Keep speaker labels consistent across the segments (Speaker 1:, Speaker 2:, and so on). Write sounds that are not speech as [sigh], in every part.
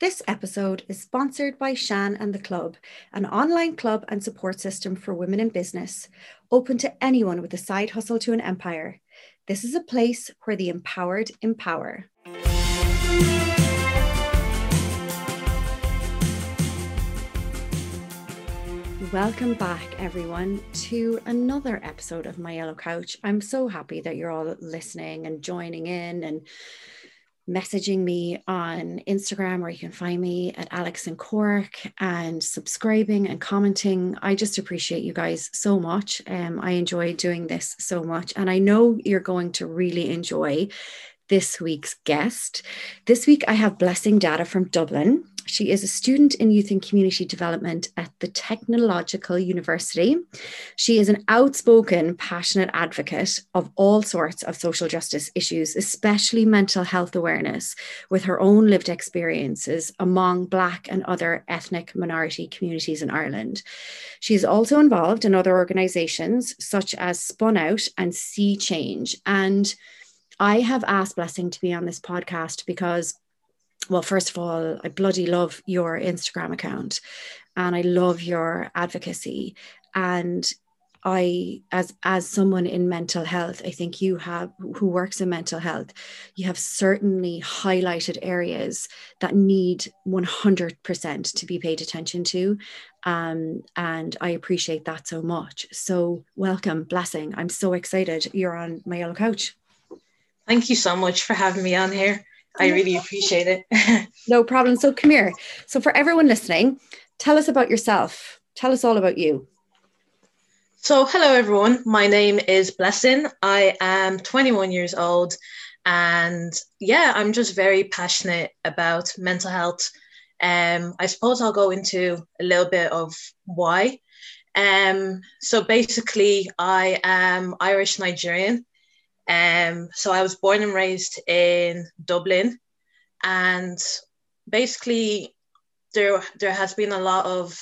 Speaker 1: This episode is sponsored by Shan and the Club, an online club and support system for women in business, open to anyone with a side hustle to an empire. This is a place where the empowered empower. Welcome back, everyone, to another episode of My Yellow Couch. I'm so happy that you're all listening and joining in and messaging me on Instagram, where you can find me at Alex and Cork, and subscribing and commenting. I just appreciate you guys so much. Um, I enjoy doing this so much, and I know you're going to really enjoy this week's guest. This week, I have Blessing Dada from Dublin. She is a student in youth and community development at the Technological University. She is an outspoken, passionate advocate of all sorts of social justice issues, especially mental health awareness, with her own lived experiences among Black and other ethnic minority communities in Ireland. She is also involved in other organisations such as Spun Out and See Change. And I have asked Blessing to be on this podcast because well, first of all, I bloody love your Instagram account and I love your advocacy. And I, as as someone in mental health, I think you have who works in mental health, you have certainly highlighted areas that need 100% to be paid attention to. Um, and I appreciate that so much. So welcome, blessing. I'm so excited you're on my yellow couch.
Speaker 2: Thank you so much for having me on here. I really appreciate it. [laughs]
Speaker 1: no problem. So come here. So for everyone listening, tell us about yourself. Tell us all about you.
Speaker 2: So hello everyone. My name is Blessing. I am 21 years old and yeah, I'm just very passionate about mental health. Um, I suppose I'll go into a little bit of why. Um, so basically, I am Irish Nigerian. Um, so I was born and raised in Dublin, and basically there there has been a lot of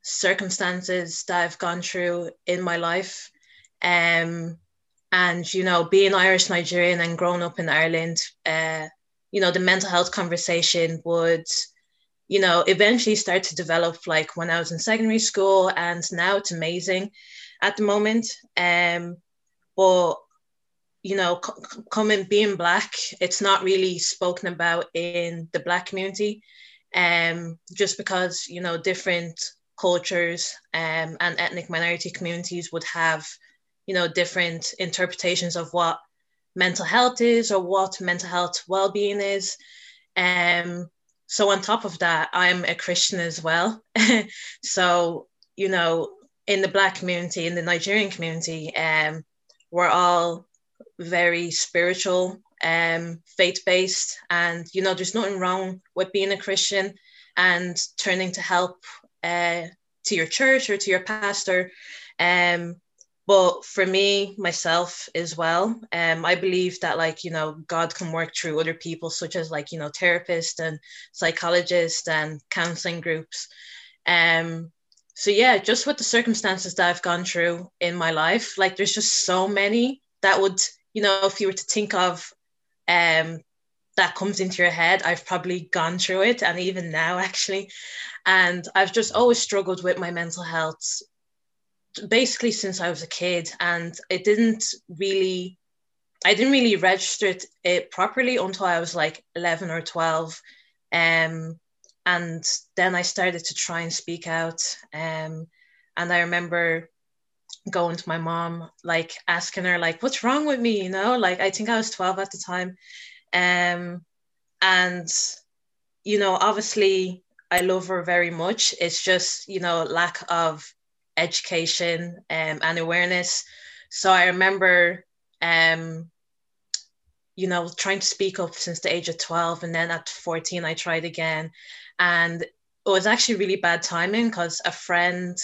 Speaker 2: circumstances that I've gone through in my life. Um, and you know, being Irish Nigerian and growing up in Ireland, uh, you know, the mental health conversation would, you know, eventually start to develop like when I was in secondary school, and now it's amazing at the moment. Um, but you know, c- coming being black, it's not really spoken about in the black community, um, just because you know different cultures um, and ethnic minority communities would have, you know, different interpretations of what mental health is or what mental health well-being is. Um, so on top of that, I'm a Christian as well. [laughs] so you know, in the black community, in the Nigerian community, um, we're all very spiritual, um, faith based, and you know, there's nothing wrong with being a Christian and turning to help uh, to your church or to your pastor. Um, but for me, myself as well, um, I believe that like you know God can work through other people, such as like you know therapists and psychologists and counseling groups. Um, so yeah, just with the circumstances that I've gone through in my life, like there's just so many that would you know, if you were to think of um, that comes into your head, I've probably gone through it, and even now, actually. And I've just always struggled with my mental health basically since I was a kid, and it didn't really. I didn't really register it, properly until I was like 11 or 12. Um, and then I started to try and speak out. Um, and I remember going to my mom, like asking her, like, what's wrong with me? You know, like I think I was 12 at the time. Um, and, you know, obviously I love her very much. It's just, you know, lack of education um, and awareness. So I remember, um, you know, trying to speak up since the age of 12. And then at 14, I tried again. And it was actually really bad timing because a friend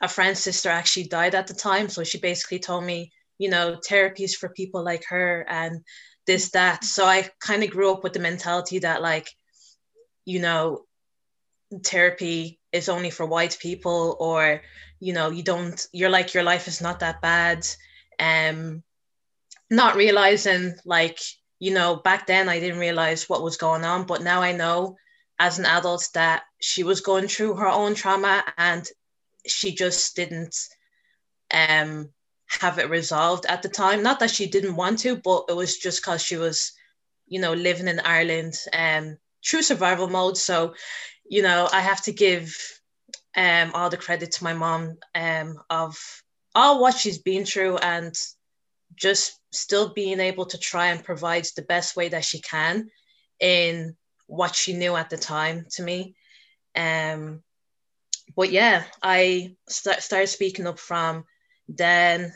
Speaker 2: a friend's sister actually died at the time. So she basically told me, you know, therapies for people like her and this, that. So I kind of grew up with the mentality that, like, you know, therapy is only for white people or, you know, you don't, you're like, your life is not that bad. Um, not realizing, like, you know, back then I didn't realize what was going on, but now I know as an adult that she was going through her own trauma and she just didn't um, have it resolved at the time. Not that she didn't want to, but it was just because she was, you know, living in Ireland um, true survival mode. So, you know, I have to give um, all the credit to my mom um, of all what she's been through and just still being able to try and provide the best way that she can in what she knew at the time to me. Um, but yeah, I st- started speaking up from then.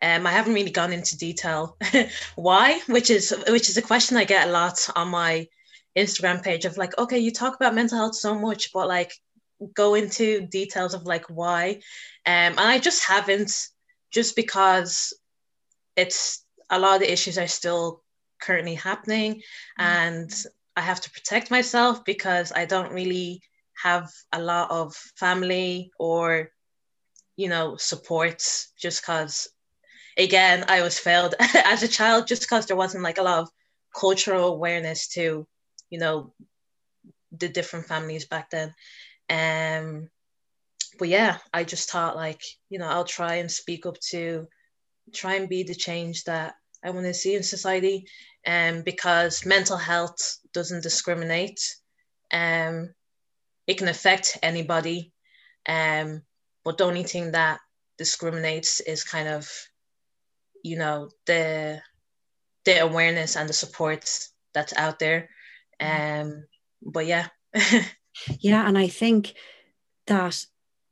Speaker 2: Um, I haven't really gone into detail [laughs] why, which is which is a question I get a lot on my Instagram page of like, okay, you talk about mental health so much, but like go into details of like why. Um, and I just haven't, just because it's a lot of the issues are still currently happening mm-hmm. and I have to protect myself because I don't really have a lot of family or you know supports just because again I was failed [laughs] as a child just because there wasn't like a lot of cultural awareness to you know the different families back then um but yeah I just thought like you know I'll try and speak up to try and be the change that I want to see in society um, because mental health doesn't discriminate. Um, it can affect anybody, um, but the only thing that discriminates is kind of, you know, the the awareness and the support that's out there. Um, but yeah. [laughs]
Speaker 1: yeah, and I think that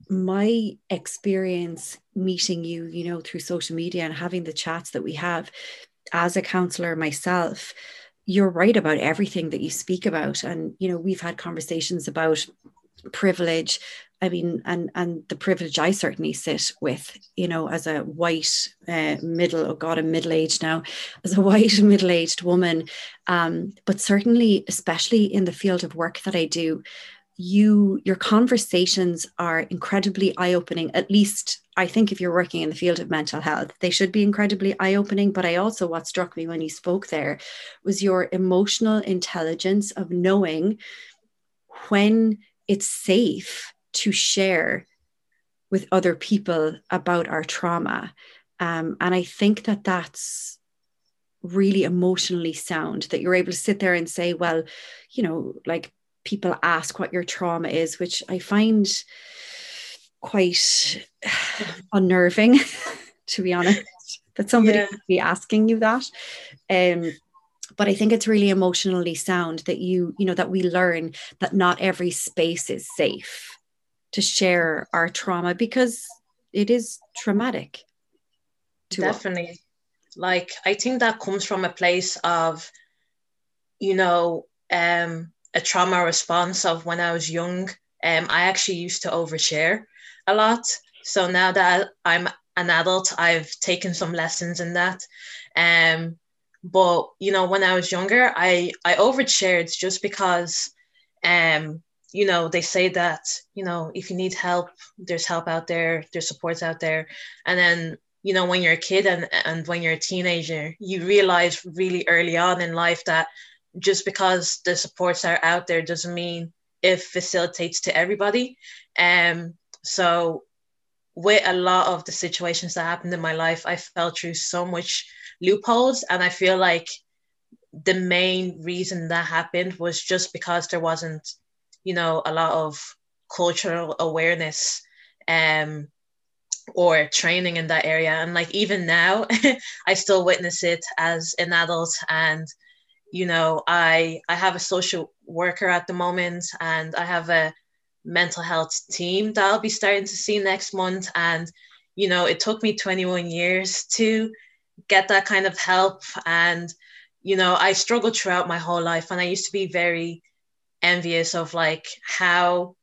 Speaker 1: my experience meeting you, you know, through social media and having the chats that we have as a counselor myself, you're right about everything that you speak about. And, you know, we've had conversations about privilege. I mean, and and the privilege I certainly sit with, you know, as a white uh, middle, oh God, I'm middle aged now, as a [laughs] white middle aged woman, um, but certainly, especially in the field of work that I do, you your conversations are incredibly eye-opening at least i think if you're working in the field of mental health they should be incredibly eye-opening. But i also what struck me when you spoke there was your emotional intelligence of knowing when it's safe to share with other people about our trauma. Um, and i think that that's really emotionally sound that you're able to sit there and say well you know like people ask what your trauma is, which I find quite [sighs] unnerving, [laughs] to be honest, that somebody yeah. be asking you that. Um, but I think it's really emotionally sound that you, you know, that we learn that not every space is safe to share our trauma because it is traumatic.
Speaker 2: Definitely. Us. Like I think that comes from a place of, you know, um, a trauma response of when I was young. Um, I actually used to overshare a lot. So now that I'm an adult, I've taken some lessons in that. Um, but you know, when I was younger, I I overshared just because, um, you know, they say that you know if you need help, there's help out there, there's supports out there, and then you know when you're a kid and and when you're a teenager, you realize really early on in life that just because the supports are out there doesn't mean it facilitates to everybody. Um, so with a lot of the situations that happened in my life, I fell through so much loopholes, and I feel like the main reason that happened was just because there wasn't, you know, a lot of cultural awareness um, or training in that area. And like even now, [laughs] I still witness it as an adult and you know i i have a social worker at the moment and i have a mental health team that i'll be starting to see next month. And you know it took me 21 years to get that kind of help. And you know i struggled throughout my whole life and i used to be very envious of like how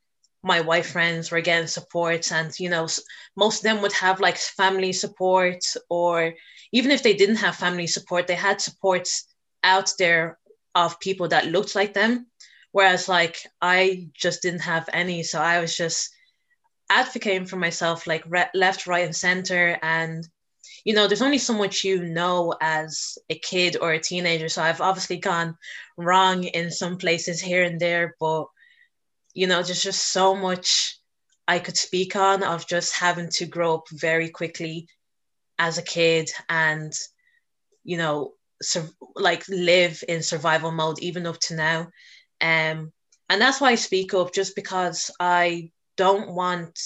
Speaker 2: my white friends were getting support and you know most of them would have like family support or even if they didn't have family support they had supports out there of people that looked like them whereas like i just didn't have any. So i was just advocating for myself like re- left right and center. And you know there's only so much you know as a kid or a teenager. So i've obviously gone wrong in some places here and there. But you know, there's just so much I could speak on of just having to grow up very quickly as a kid and, you know, sur- like live in survival mode even up to now. Um, and that's why I speak up, just because I don't want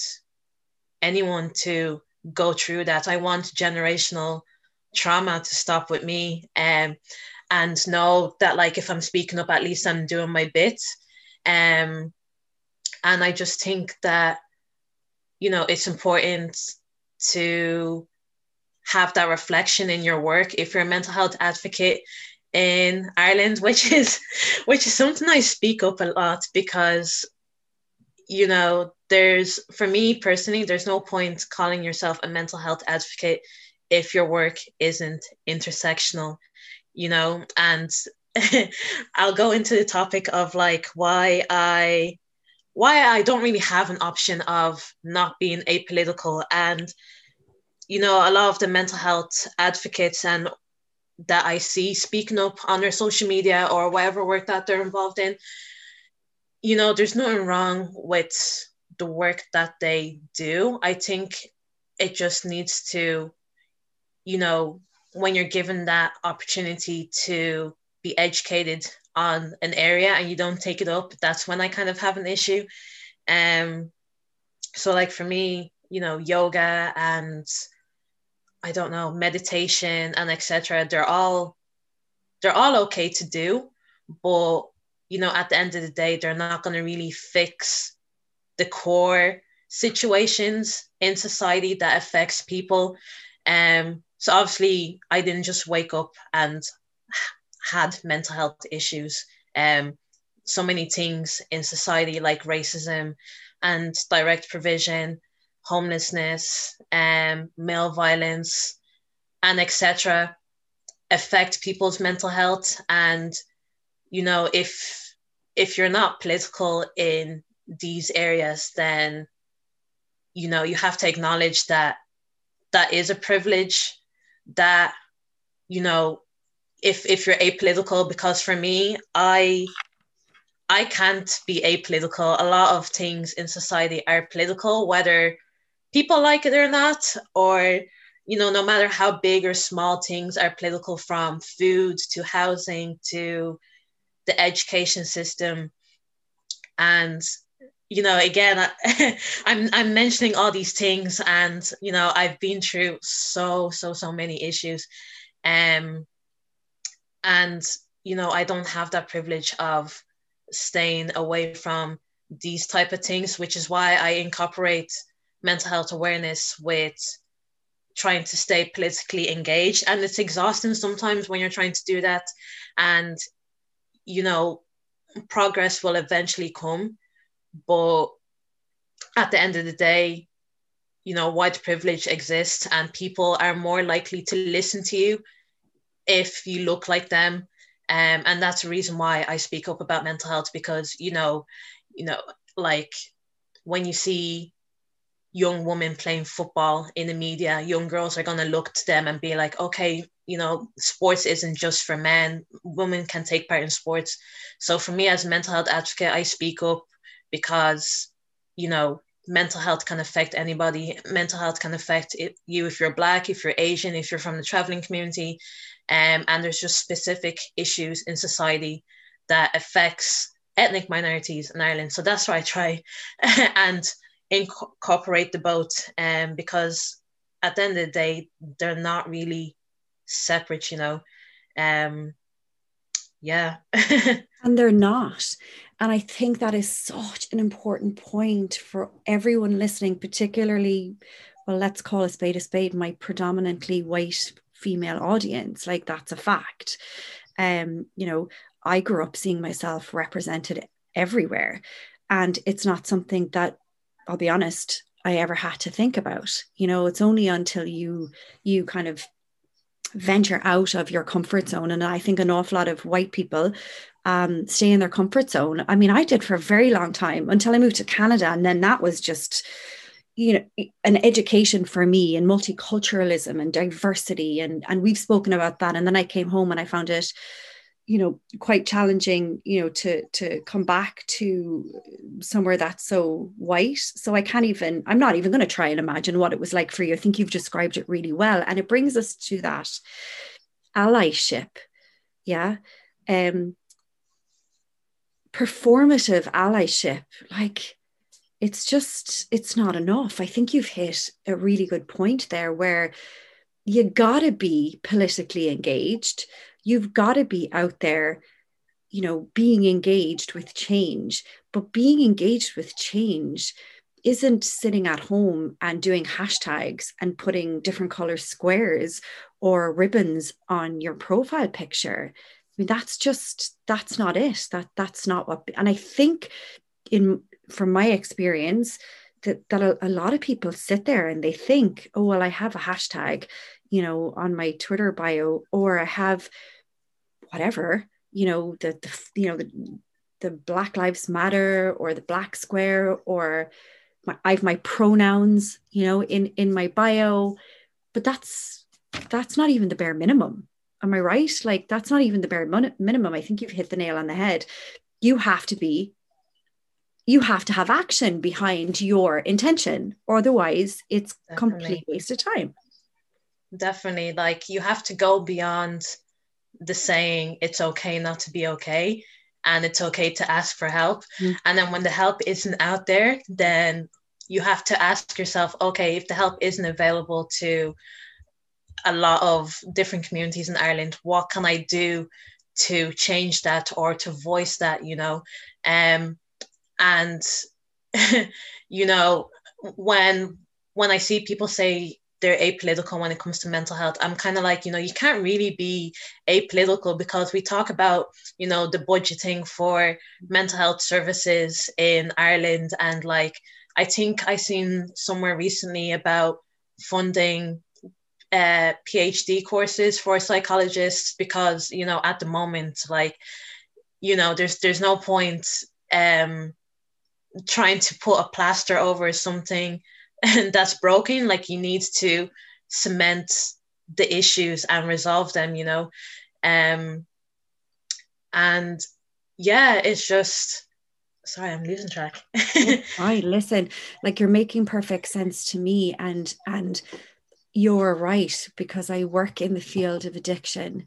Speaker 2: anyone to go through that. I want generational trauma to stop with me um, and know that like if I'm speaking up, at least I'm doing my bit. Um, and I just think that, you know, it's important to have that reflection in your work if you're a mental health advocate in Ireland, [laughs] which is which is something I speak up a lot because you know there's for me personally there's no point calling yourself a mental health advocate if your work isn't intersectional you know? And [laughs] I'll go into the topic of like why I why I don't really have an option of not being apolitical. And you know a lot of the mental health advocates and that I see speaking up on their social media or whatever work that they're involved in you know there's nothing wrong with the work that they do I think it just needs to you know when you're given that opportunity to be educated on an area and you don't take it up, that's when I kind of have an issue. Um, so like for me, you know, yoga and I don't know, meditation and etc. They're all they're all okay to do, but you know, at the end of the day, they're not going to really fix the core situations in society that affects people. Um, so obviously, I didn't just wake up and had mental health issues. Um, so many things in society like racism and direct provision, homelessness, um, male violence, and etc. affect people's mental health. And you know, if if you're not political in these areas, then you know you have to acknowledge that that is a privilege that you know if if you're apolitical because for me i i can't be apolitical a lot of things in society are political whether people like it or not or you know no matter how big or small things are political from food to housing to the education system. And you know again I, [laughs] i'm i'm mentioning all these things and you know i've been through so so so many issues. Um and you know i don't have that privilege of staying away from these type of things which is why i incorporate mental health awareness with trying to stay politically engaged. And it's exhausting sometimes when you're trying to do that. And you know progress will eventually come. But at the end of the day, you know, white privilege exists and people are more likely to listen to you if you look like them. Um, and that's the reason why I speak up about mental health because, you know, you know, like when you see young women playing football in the media, young girls are going to look to them and be like, okay, you know, sports isn't just for men. Women can take part in sports. So for me as a mental health advocate, I speak up because you know mental health can affect anybody mental health can affect you if you're black if you're asian if you're from the traveling community um, and there's just specific issues in society that affects ethnic minorities in ireland so that's why i try [laughs] and incorporate the both um, because at the end of the day they're not really separate you know um, yeah [laughs]
Speaker 1: and they're not and I think that is such an important point for everyone listening, particularly, well, let's call a spade a spade, my predominantly white female audience. Like that's a fact. Um, you know, I grew up seeing myself represented everywhere. And it's not something that I'll be honest, I ever had to think about. You know, it's only until you you kind of venture out of your comfort zone. And I think an awful lot of white people um, stay in their comfort zone. I mean, I did for a very long time until I moved to Canada. And then that was just, you know, an education for me in multiculturalism and diversity. And, and we've spoken about that. And then I came home and I found it, you know quite challenging you know to to come back to somewhere that's so white. So i can't even i'm not even going to try and imagine what it was like for you. I think you've described it really well and it brings us to that allyship yeah? Um performative allyship like it's just it's not enough. I think you've hit a really good point there where you got to be politically engaged you've got to be out there you know being engaged with change. But being engaged with change isn't sitting at home and doing hashtags and putting different color squares or ribbons on your profile picture. I mean that's just that's not it. That that's not what and i think in from my experience that, that a, a lot of people sit there and they think oh well i have a hashtag you know on my twitter bio or i have whatever you know the, the you know the, the black lives matter or the black square or my, i have my pronouns you know in in my bio but that's that's not even the bare minimum. Am i right? Like that's not even the bare mon- minimum. I think you've hit the nail on the head. You have to be you have to have action behind your intention. Otherwise it's Definitely. complete waste of time
Speaker 2: Definitely like you have to go beyond the saying it's okay not to be okay and it's okay to ask for help mm. and then when the help isn't out there then you have to ask yourself okay if the help isn't available to a lot of different communities in Ireland what can I do to change that or to voice that you know um and [laughs] you know when when I see people say they're apolitical when it comes to mental health. I'm kind of like, you know, you can't really be apolitical because we talk about, you know, the budgeting for mental health services in Ireland. And like, I think I seen somewhere recently about funding uh, PhD courses for psychologists because, you know, at the moment, like, you know, there's there's no point um, trying to put a plaster over something and [laughs] that's broken like you need to cement the issues and resolve them you know? Um and yeah it's just sorry i'm losing track.
Speaker 1: Right [laughs] listen like you're making perfect sense to me and and you're right because i work in the field of addiction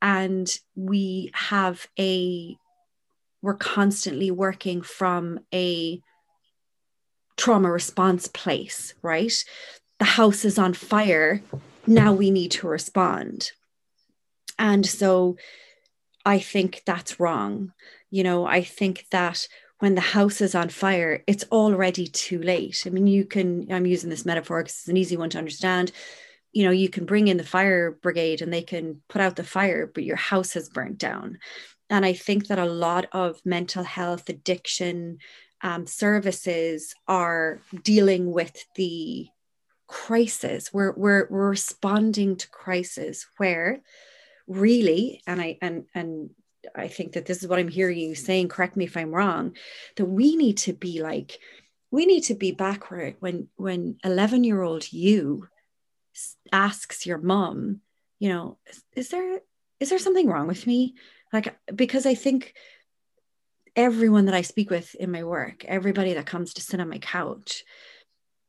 Speaker 1: and we have a we're constantly working from a trauma response place, right? The house is on fire. Now we need to respond. And so I think that's wrong. You know, I think that when the house is on fire, it's already too late. I mean, you can, I'm using this metaphor because it's an easy one to understand. You know, you can bring in the fire brigade and they can put out the fire, but your house has burnt down. And I think that a lot of mental health, addiction, um, services are dealing with the crisis. We're, we're, we're responding to crisis where really, and I and and I think that this is what I'm hearing you saying, correct me if I'm wrong, that we need to be like, we need to be back where when when 11 year old you asks your mom, you know, is, is there is there something wrong with me? Like because I think everyone that I speak with in my work, everybody that comes to sit on my couch,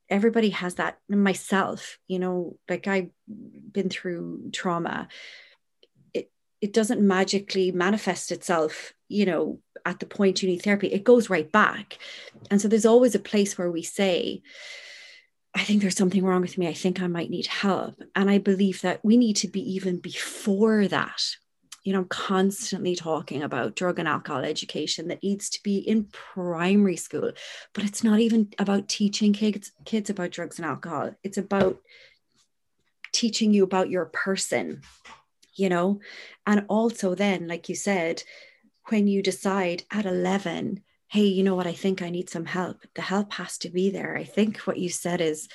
Speaker 1: everybody has that myself, you know, like I've been through trauma. It it doesn't magically manifest itself, you know, at the point you need therapy. It goes right back. And so there's always a place where we say, I think there's something wrong with me. I think I might need help. And I believe that we need to be even before that you know, constantly talking about drug and alcohol education that needs to be in primary school, but it's not even about teaching kids kids about drugs and alcohol. It's about teaching you about your person, you know, and also then, like you said, when you decide at 11, hey, you know what, I think I need some help. The help has to be there. I think what you said is,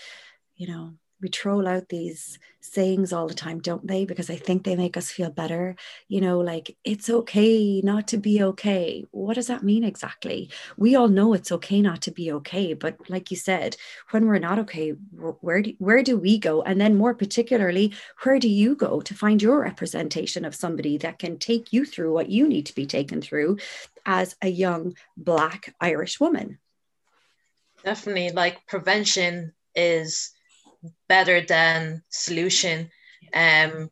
Speaker 1: you know, we troll out these sayings all the time, don't they? Because I think they make us feel better. You know, like it's okay not to be okay. What does that mean exactly? We all know it's okay not to be okay, but like you said, when we're not okay, where do, where do we go? And then more particularly, where do you go to find your representation of somebody that can take you through what you need to be taken through as a young black Irish woman?
Speaker 2: Definitely, like prevention is better than solution. Um,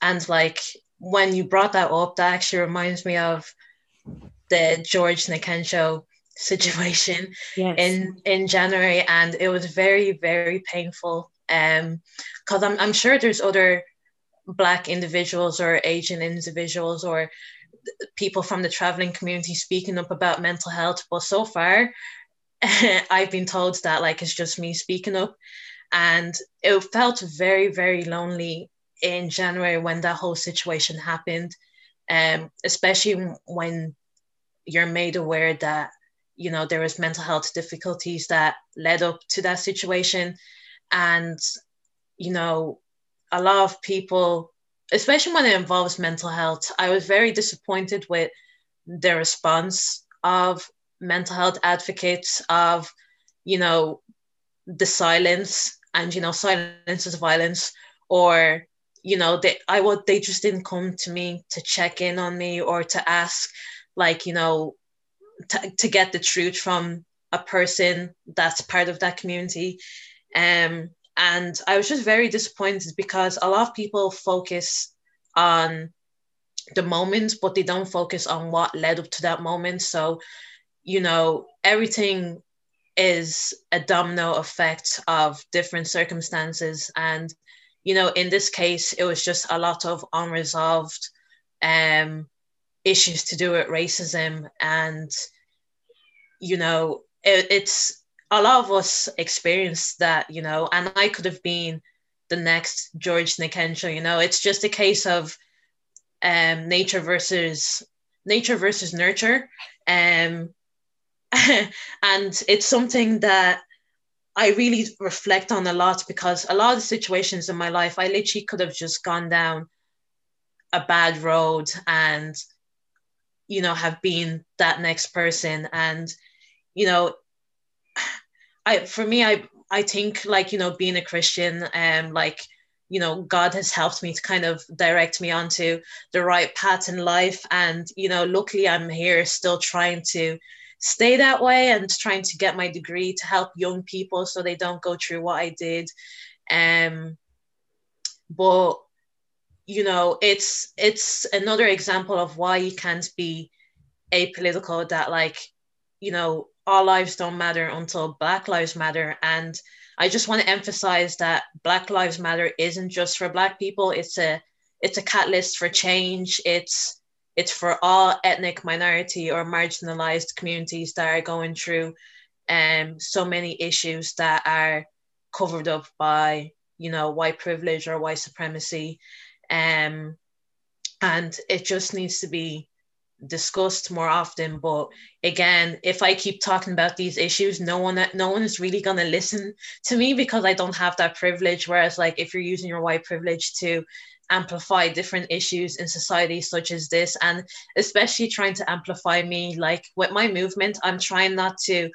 Speaker 2: and like when you brought that up, that actually reminds me of the George Nkencho [laughs] situation yes. in in January, and it was very very painful. Um, because I'm I'm sure there's other black individuals or Asian individuals or people from the traveling community speaking up about mental health, but so far [laughs] I've been told that like it's just me speaking up and it felt very, very lonely in January when that whole situation happened, um, especially when you're made aware that you know there was mental health difficulties that led up to that situation, and you know a lot of people, especially when it involves mental health, I was very disappointed with the response of mental health advocates of you know the silence and you know silence is violence or you know they i would they just didn't come to me to check in on me or to ask like you know to, to get the truth from a person that's part of that community. Um and i was just very disappointed because a lot of people focus on the moment but they don't focus on what led up to that moment. So you know everything is a domino effect of different circumstances. And, you know, in this case, it was just a lot of unresolved um, issues to do with racism. And, you know, it, it's a lot of us experienced that, you know, and I could have been the next George Nkencho, you know, it's just a case of um, nature versus nature versus nurture. Um, [laughs] and it's something that I really reflect on a lot because a lot of the situations in my life, I literally could have just gone down a bad road and, you know, have been that next person. And, you know, [sighs] I, for me, I, I think like, you know, being a Christian, um, like, you know, God has helped me to kind of direct me onto the right path in life. And, you know, luckily I'm here still trying to, stay that way and trying to get my degree to help young people so they don't go through what I did. Um, but you know, it's it's another example of why you can't be apolitical. That like, you know, our lives don't matter until Black lives matter, and I just want to emphasize that Black Lives Matter isn't just for Black people. It's a it's a catalyst for change. It's it's for all ethnic minority or marginalized communities that are going through um, so many issues that are covered up by you know white privilege or white supremacy. Um, and it just needs to be discussed more often but again if i keep talking about these issues no one no one is really going to listen to me because i don't have that privilege. Whereas like if you're using your white privilege to amplify different issues in society such as this and especially trying to amplify me like with my movement i'm trying not to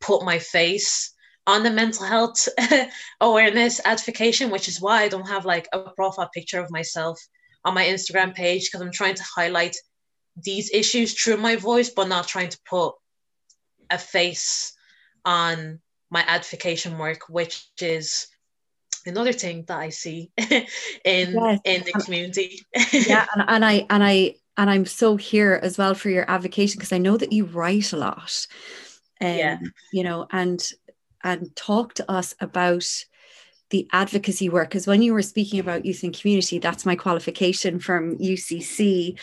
Speaker 2: put my face on the mental health [laughs] awareness advocation which is why i don't have like a profile picture of myself on my instagram page because i'm trying to highlight these issues through my voice but not trying to put a face on my advocation work which is another thing that I see [laughs] in yes. in the community. [laughs]
Speaker 1: yeah, and, and I and I and I'm so here as well for your advocacy because I know that you write a lot. Um, yeah. You know, and and talk to us about the advocacy work because when you were speaking about youth and community, that's my qualification from UCC,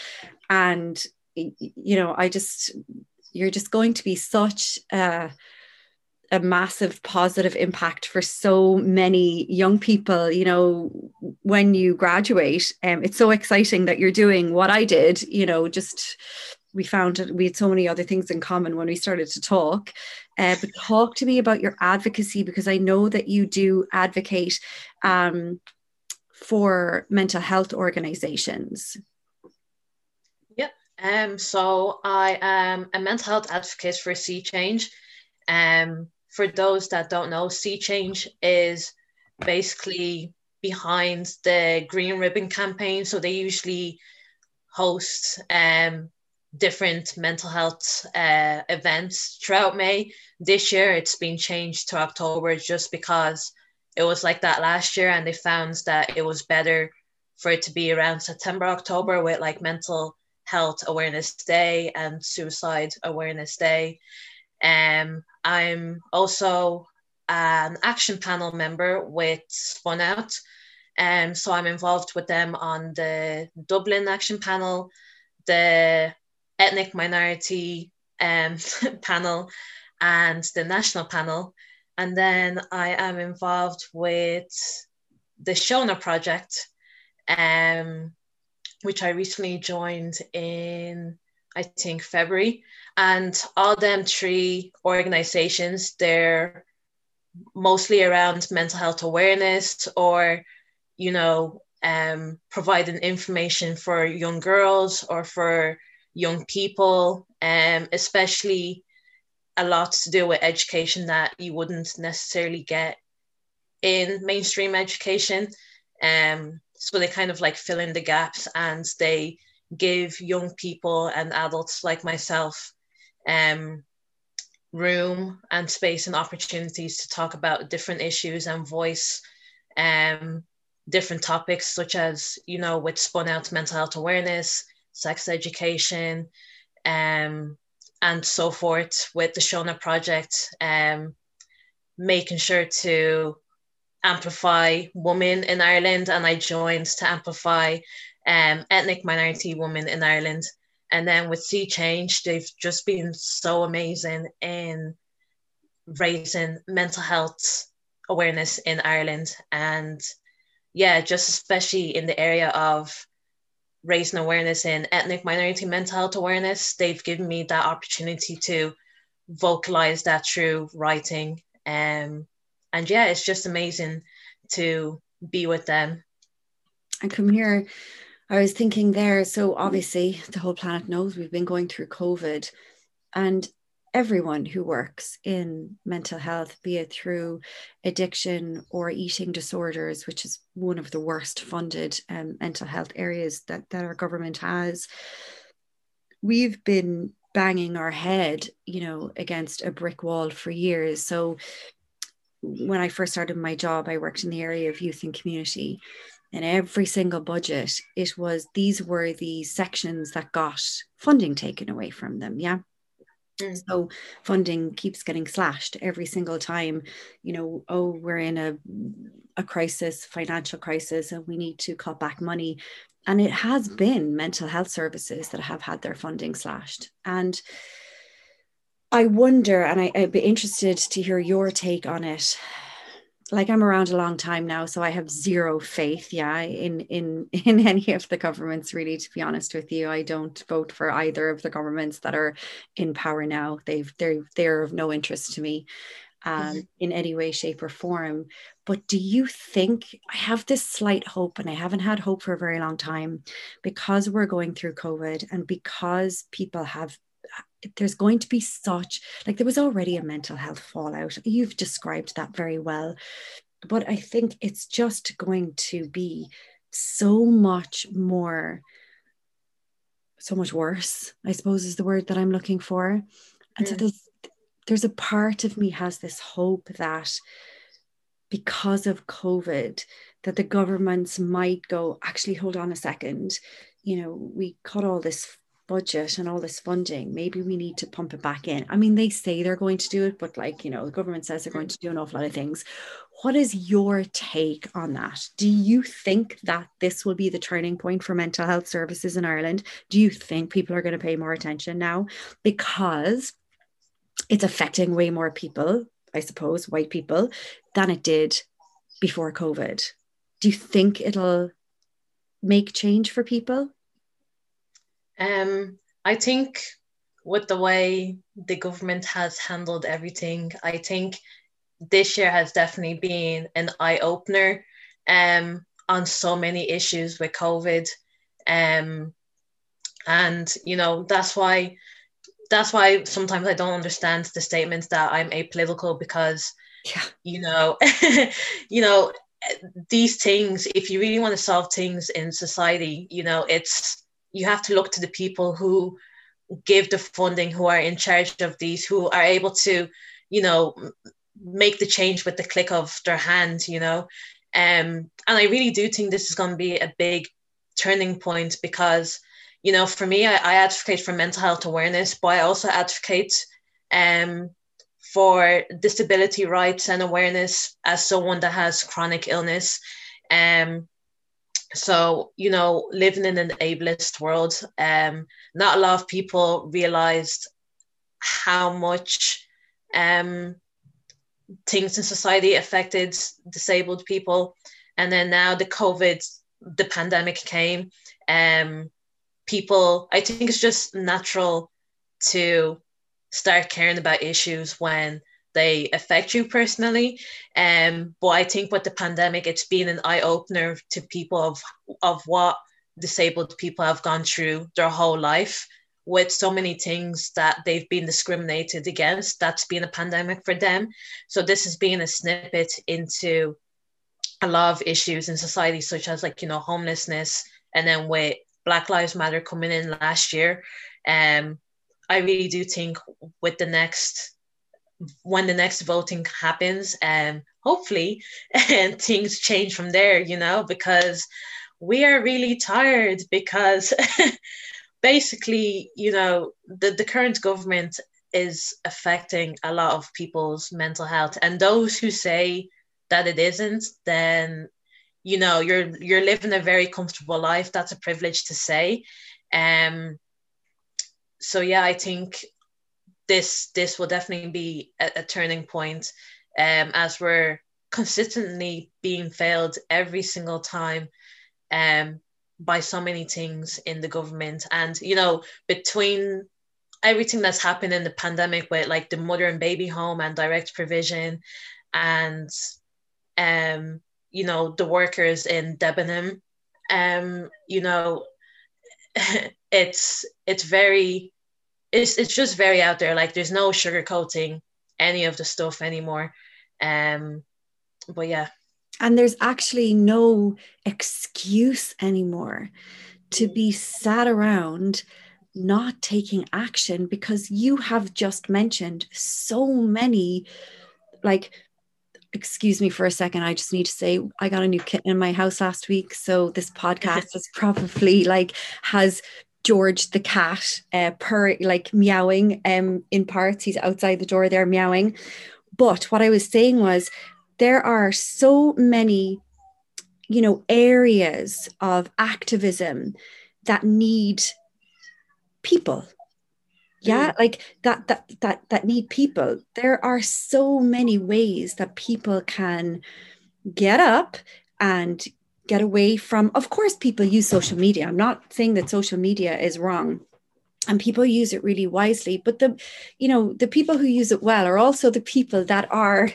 Speaker 1: and you know, I just you're just going to be such a a massive positive impact for so many young people you know when you graduate um, it's so exciting that you're doing what i did you know just we found we had so many other things in common when we started to talk. Uh, but talk to me about your advocacy because I know that you do advocate um, for mental health organizations.
Speaker 2: Um, so I am a mental health advocate for See Change. Um, for those that don't know, See Change is basically behind the Green Ribbon campaign. So they usually host um, different mental health uh, events throughout May. This year, it's been changed to October just because it was like that last year, and they found that it was better for it to be around September, October with like mental health awareness day and suicide awareness day. Um, I'm also an action panel member with Spun Out. Um, so I'm involved with them on the Dublin action panel, the ethnic minority um, [laughs] panel, and the national panel. And then I am involved with the Shona project, um, which I recently joined in, I think, February. And all them three organizations, they're mostly around mental health awareness or, you know, um, providing information for young girls or for young people, um, especially a lot to do with education that you wouldn't necessarily get in mainstream education. Um, so they kind of like fill in the gaps and they give young people and adults like myself um, room and space and opportunities to talk about different issues and voice um, different topics such as you know with spun out mental health awareness sex education um, and so forth with the shona project um, making sure to amplify women in ireland and i joined to amplify um, ethnic minority women in ireland and then with See Change, they've just been so amazing in raising mental health awareness in Ireland. And yeah, just especially in the area of raising awareness in ethnic minority mental health awareness, they've given me that opportunity to vocalize that through writing. Um, and yeah, it's just amazing to be with them.
Speaker 1: And come here I was thinking there, so obviously the whole planet knows we've been going through COVID, and everyone who works in mental health, be it through addiction or eating disorders, which is one of the worst funded um, mental health areas that, that our government has, we've been banging our head, you know, against a brick wall for years. So when I first started my job, I worked in the area of youth and community in every single budget, it was these were the sections that got funding taken away from them. Yeah. Mm. So funding keeps getting slashed every single time, you know, oh, we're in a, a crisis, financial crisis, and we need to cut back money. And it has been mental health services that have had their funding slashed. And I wonder, and I, I'd be interested to hear your take on it like I'm around a long time now, so I have zero faith, yeah, in in [laughs] in any of the governments. Really, to be honest with you, I don't vote for either of the governments that are in power now. They've they're they're of no interest to me, um, mm-hmm. in any way, shape, or form. But do you think I have this slight hope, and I haven't had hope for a very long time, because we're going through COVID and because people have there's going to be such like there was already a mental health fallout. You've described that very well. But i think it's just going to be so much more so much worse i suppose is the word that i'm looking for. And so mm. there's there's a part of me has this hope that because of covid that the governments might go actually hold on a second. You know we cut all this budget and all this funding, maybe we need to pump it back in. I mean, they say they're going to do it, but like, you know, the government says they're mm-hmm. going to do an awful lot of things. What is your take on that? Do you think that this will be the turning point for mental health services in Ireland? Do you think people are going to pay more attention now? Because it's affecting way more people, I suppose, white people, than it did before COVID. Do you think it'll make change for people?
Speaker 2: Um, I think with the way the government has handled everything, I think this year has definitely been an eye opener um, on so many issues with COVID. Um, and you know that's why that's why sometimes I don't understand the statements that I'm apolitical because yeah. you know [laughs] you know these things if you really want to solve things in society you know it's you have to look to the people who give the funding who are in charge of these who are able to you know make the change with the click of their hand you know. Um, and i really do think this is going to be a big turning point because you know for me I, I advocate for mental health awareness but i also advocate um, for disability rights and awareness as someone that has chronic illness. Um, so you know living in an ableist world um, not a lot of people realized how much um, things in society affected disabled people. And then now the covid the pandemic came um people i think it's just natural to start caring about issues when they affect you personally um but i think with the pandemic it's been an eye-opener to people of of what disabled people have gone through their whole life with so many things that they've been discriminated against. That's been a pandemic for them. So this has been a snippet into a lot of issues in society, such as like, you know, homelessness. And then with Black Lives Matter coming in last year, um, I really do think with the next when the next voting happens, and hopefully [laughs] and things change from there, you know, because we are really tired because [laughs] basically, you know, the, the current government is affecting a lot of people's mental health. And those who say that it isn't, then you know you're you're living a very comfortable life. That's a privilege to say. Um so yeah, I think this this will definitely be a, a turning point um as we're consistently being failed every single time um by so many things in the government. And you know between everything that's happened in the pandemic with like the mother and baby home and direct provision and um you know the workers in Debenham um you know [laughs] it's it's very it's it's just very out there. Like there's no sugarcoating any of the stuff anymore. Um but yeah.
Speaker 1: And there's actually no excuse anymore to be sat around not taking action because you have just mentioned so many like excuse me for a second. I just need to say i got a new kitten in my house last week. So this [laughs] podcast is probably like has george the cat uh per like meowing um in parts. He's outside the door there meowing. But what i was saying was there are so many you know areas of activism that need people. Yeah mm. like that that that that need people. There are so many ways that people can get up and get away from of course people use social media i'm not saying that social media is wrong and people use it really wisely but the you know the people who use it well are also the people that are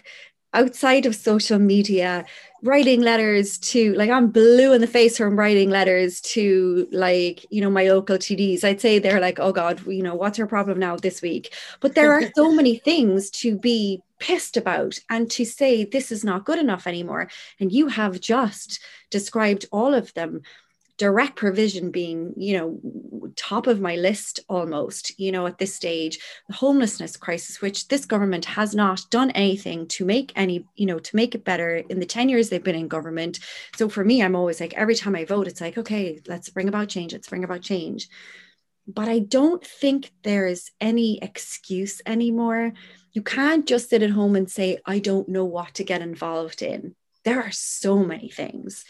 Speaker 1: outside of social media writing letters to like I'm blue in the face from writing letters to like you know my local TDs. I'd say they're like, oh God, you know, what's your problem now this week? But there are [laughs] so many things to be pissed about and to say this is not good enough anymore. And you have just described all of them. Direct provision being you know top of my list almost you know at this stage. The homelessness crisis which this government has not done anything to make any you know to make it better in the 10 years they've been in government. So for me i'm always like every time i vote it's like okay let's bring about change let's bring about change but i don't think there's any excuse anymore. You can't just sit at home and say i don't know what to get involved in. There are so many things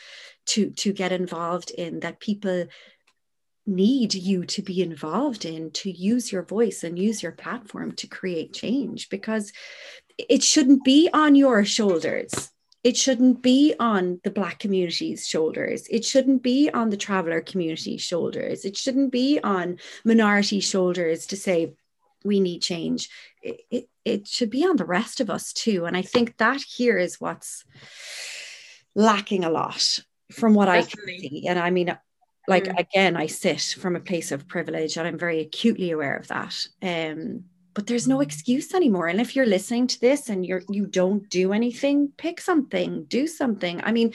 Speaker 1: to to get involved in that people need you to be involved in to use your voice and use your platform to create change because it shouldn't be on your shoulders it shouldn't be on the black community's shoulders. It shouldn't be on the traveler community's shoulders. It shouldn't be on minority shoulders to say we need change. It, it, it should be on the rest of us too. And i think that here is what's lacking a lot from what Definitely. i can see. And i mean like mm. again i sit from a place of privilege and i'm very acutely aware of that. Um but there's no excuse anymore. And if you're listening to this and you're you don't do anything pick something do something. I mean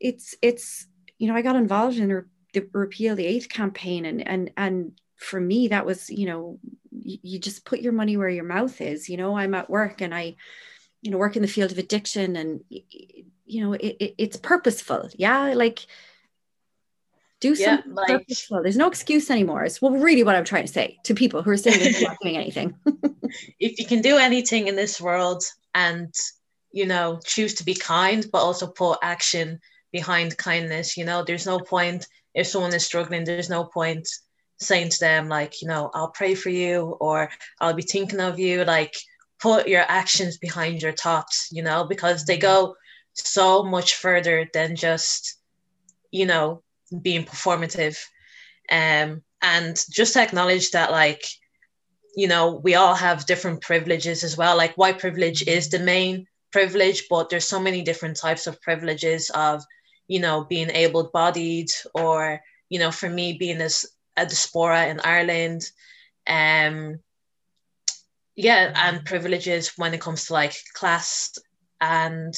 Speaker 1: it's it's you know i got involved in the repeal the eighth campaign and and and for me that was you know you, you just put your money where your mouth is. You know i'm at work and i you know work in the field of addiction and you know it, it, it's purposeful. Yeah like do yeah, something like, purposeful. There's no excuse anymore. It's well, really what I'm trying to say to people who are sitting there not doing anything. [laughs]
Speaker 2: if you can do anything in this world and you know choose to be kind, but also put action behind kindness, you know, there's no point if someone is struggling. There's no point saying to them like, you know, I'll pray for you or I'll be thinking of you. Like, put your actions behind your thoughts, you know, because they go so much further than just, you know, being performative. Um, and just to acknowledge that like you know we all have different privileges as well. Like white privilege is the main privilege but there's so many different types of privileges of you know being able bodied or you know for me being as a diaspora in ireland. Um yeah and privileges when it comes to like class and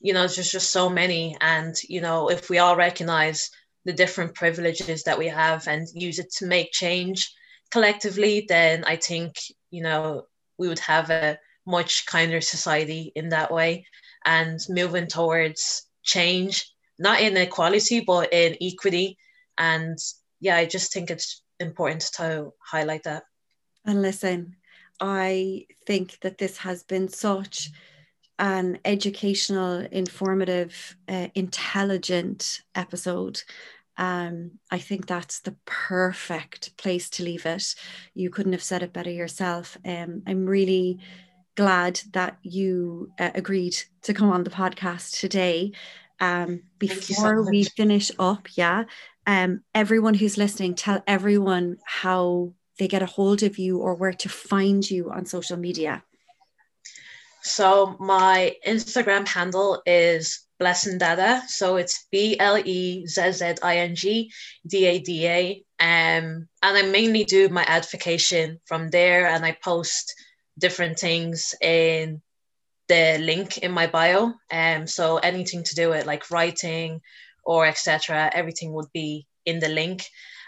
Speaker 2: you know there's just so many. And you know if we all recognize the different privileges that we have and use it to make change collectively, then I think, you know, we would have a much kinder society in that way and moving towards change, not in equality, but in equity. And yeah, I just think it's important to highlight that.
Speaker 1: And listen, I think that this has been such an educational, informative, uh, intelligent episode. Um, I think that's the perfect place to leave it. You couldn't have said it better yourself. Um, I'm really glad that you uh, agreed to come on the podcast today. Um, before so we finish up, yeah, um, everyone who's listening, tell everyone how they get a hold of you or where to find you on social media.
Speaker 2: So my Instagram handle is Blessing Dada. So it's B L E Z Z I N G D A D A. Um, and I mainly do my advocation from there and I post different things in the link in my bio. Um, so anything to do with like writing or etc., everything would be in the link.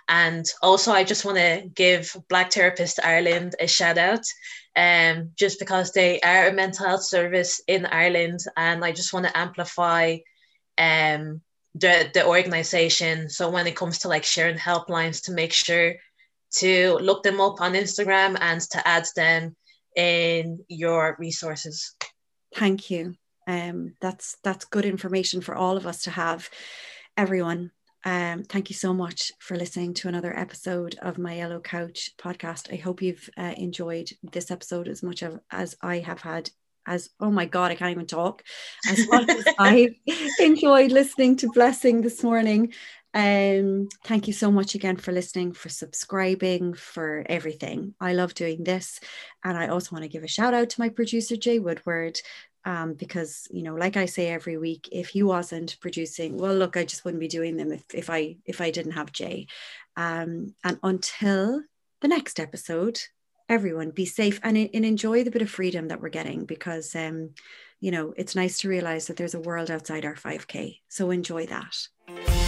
Speaker 2: And also, I just want to give Black Therapist Ireland a shout out, um, just because they are a mental health service in Ireland, and I just want to amplify um, the the organization. So when it comes to like sharing helplines, to make sure to look them up on Instagram and to add them in your resources.
Speaker 1: Thank you. Um, that's that's good information for all of us to have. Everyone, um, thank you so much for listening to another episode of my Yellow Couch podcast. I hope you've uh, enjoyed this episode as much of, as I have had. As oh my god, I can't even talk. As much as [laughs] I've enjoyed listening to Blessing this morning. Um, thank you so much again for listening, for subscribing, for everything. I love doing this. And I also want to give a shout out to my producer, Jay Woodward, um, because you know like i say every week if he wasn't producing well look i just wouldn't be doing them if, if i if i didn't have jay. Um, and until the next episode everyone be safe and, and enjoy the bit of freedom that we're getting because um, you know it's nice to realize that there's a world outside our 5k so enjoy that